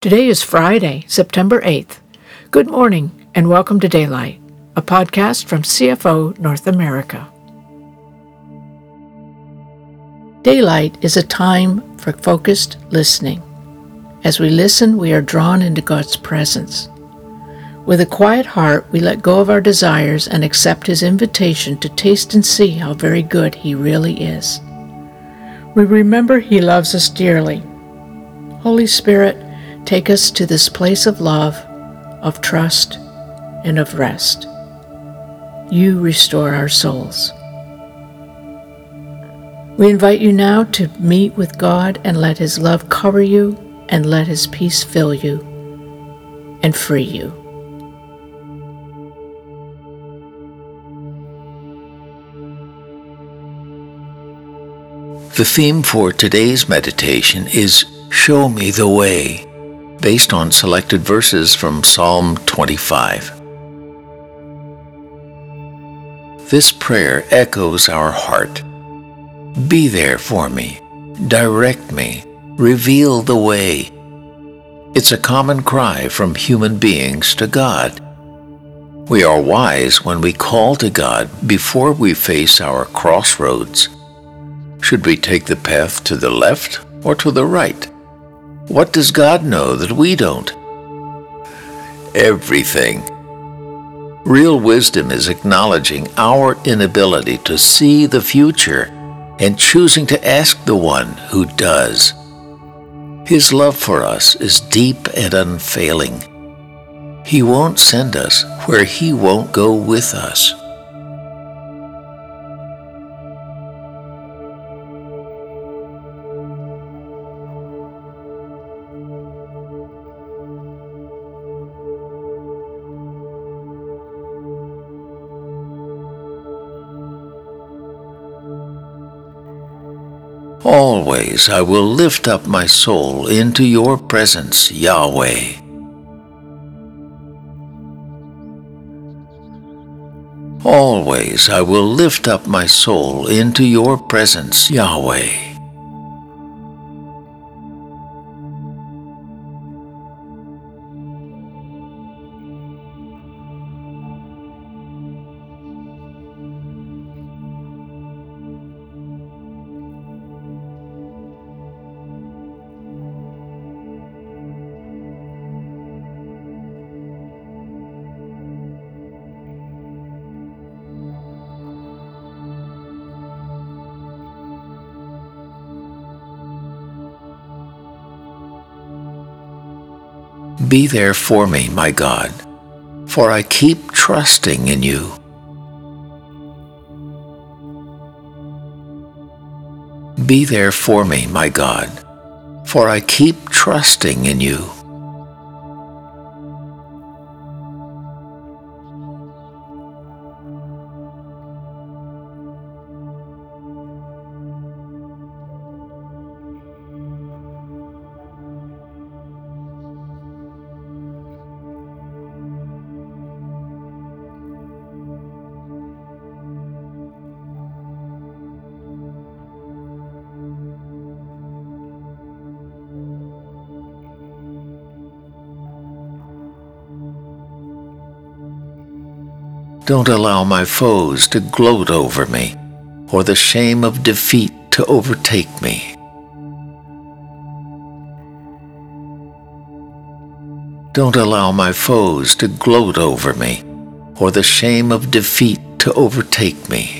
Today is Friday, September 8th. Good morning and welcome to Daylight, a podcast from CFO North America. Daylight is a time for focused listening. As we listen, we are drawn into God's presence. With a quiet heart, we let go of our desires and accept His invitation to taste and see how very good He really is. We remember He loves us dearly. Holy Spirit, Take us to this place of love, of trust, and of rest. You restore our souls. We invite you now to meet with God and let His love cover you and let His peace fill you and free you. The theme for today's meditation is Show Me the Way based on selected verses from Psalm 25. This prayer echoes our heart. Be there for me, direct me, reveal the way. It's a common cry from human beings to God. We are wise when we call to God before we face our crossroads. Should we take the path to the left or to the right? What does God know that we don't? Everything. Real wisdom is acknowledging our inability to see the future and choosing to ask the one who does. His love for us is deep and unfailing. He won't send us where He won't go with us. Always I will lift up my soul into your presence, Yahweh. Always I will lift up my soul into your presence, Yahweh. Be there for me, my God, for I keep trusting in you. Be there for me, my God, for I keep trusting in you. Don't allow my foes to gloat over me, or the shame of defeat to overtake me. Don't allow my foes to gloat over me, or the shame of defeat to overtake me.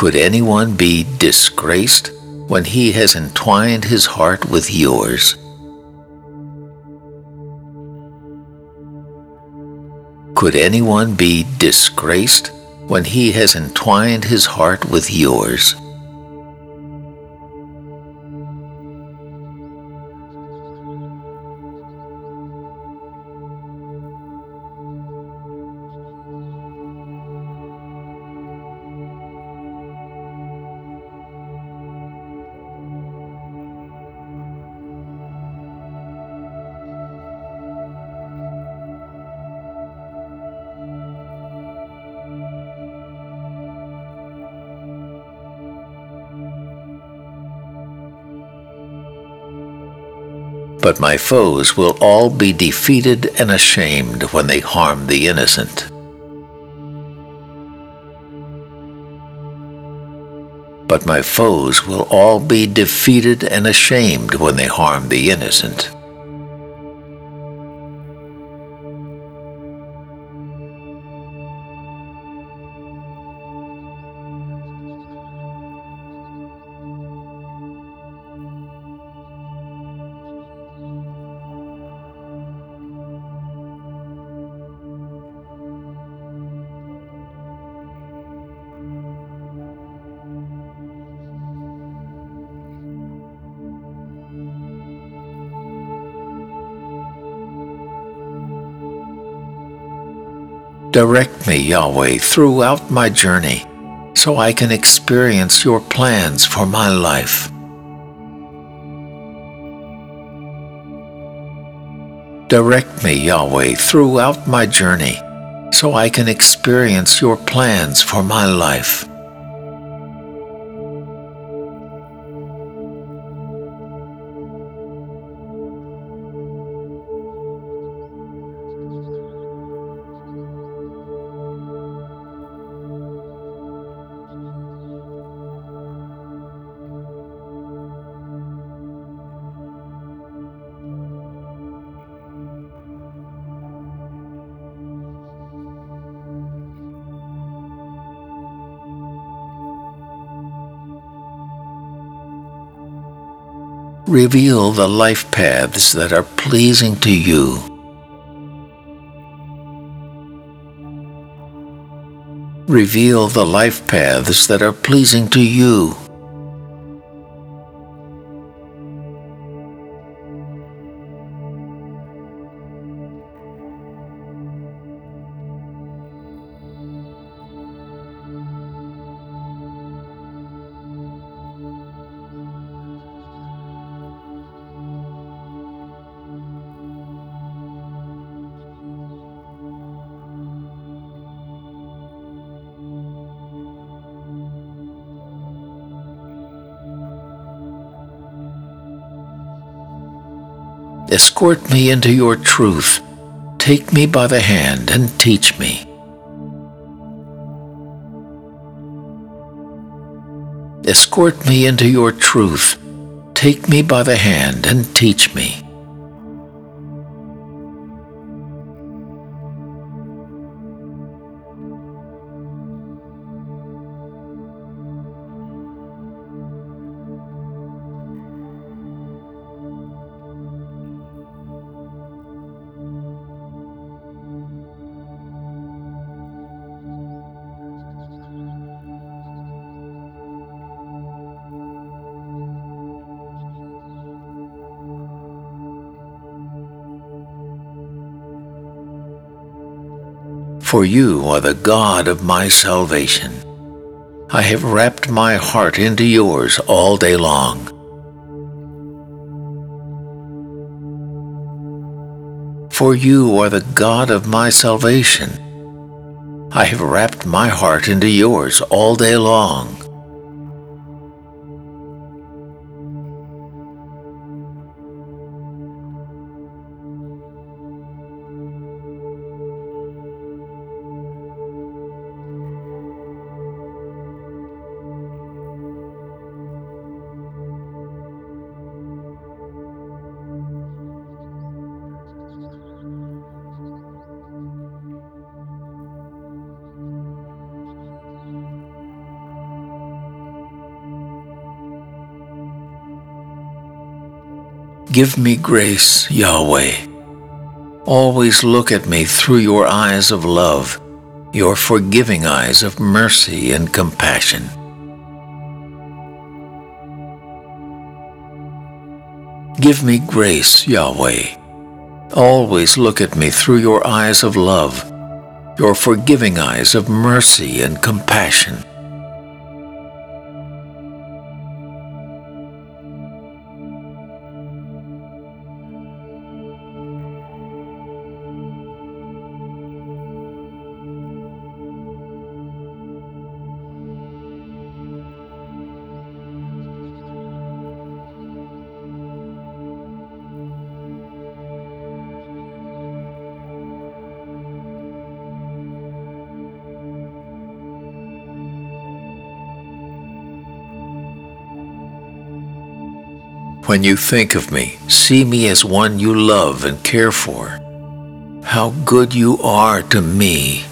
Could anyone be disgraced when he has entwined his heart with yours? Could anyone be disgraced when he has entwined his heart with yours? But my foes will all be defeated and ashamed when they harm the innocent. But my foes will all be defeated and ashamed when they harm the innocent. Direct me, Yahweh, throughout my journey so I can experience your plans for my life. Direct me, Yahweh, throughout my journey so I can experience your plans for my life. Reveal the life paths that are pleasing to you. Reveal the life paths that are pleasing to you. Escort me into your truth. Take me by the hand and teach me. Escort me into your truth. Take me by the hand and teach me. For you are the God of my salvation. I have wrapped my heart into yours all day long. For you are the God of my salvation. I have wrapped my heart into yours all day long. Give me grace, Yahweh. Always look at me through your eyes of love, your forgiving eyes of mercy and compassion. Give me grace, Yahweh. Always look at me through your eyes of love, your forgiving eyes of mercy and compassion. When you think of me, see me as one you love and care for. How good you are to me.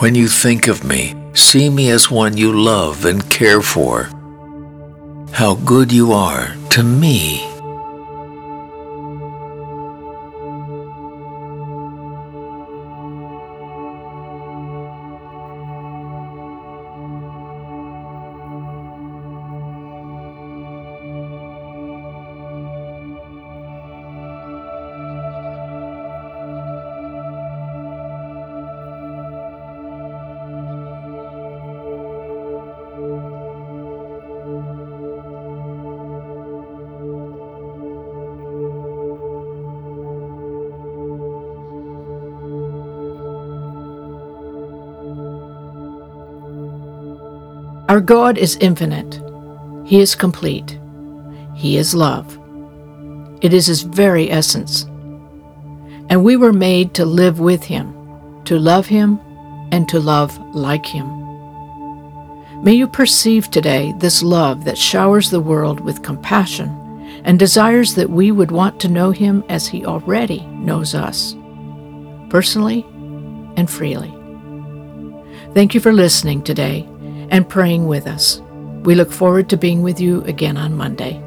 When you think of me, see me as one you love and care for. How good you are to me. Our God is infinite. He is complete. He is love. It is His very essence. And we were made to live with Him, to love Him, and to love like Him. May you perceive today this love that showers the world with compassion and desires that we would want to know Him as He already knows us, personally and freely. Thank you for listening today and praying with us. We look forward to being with you again on Monday.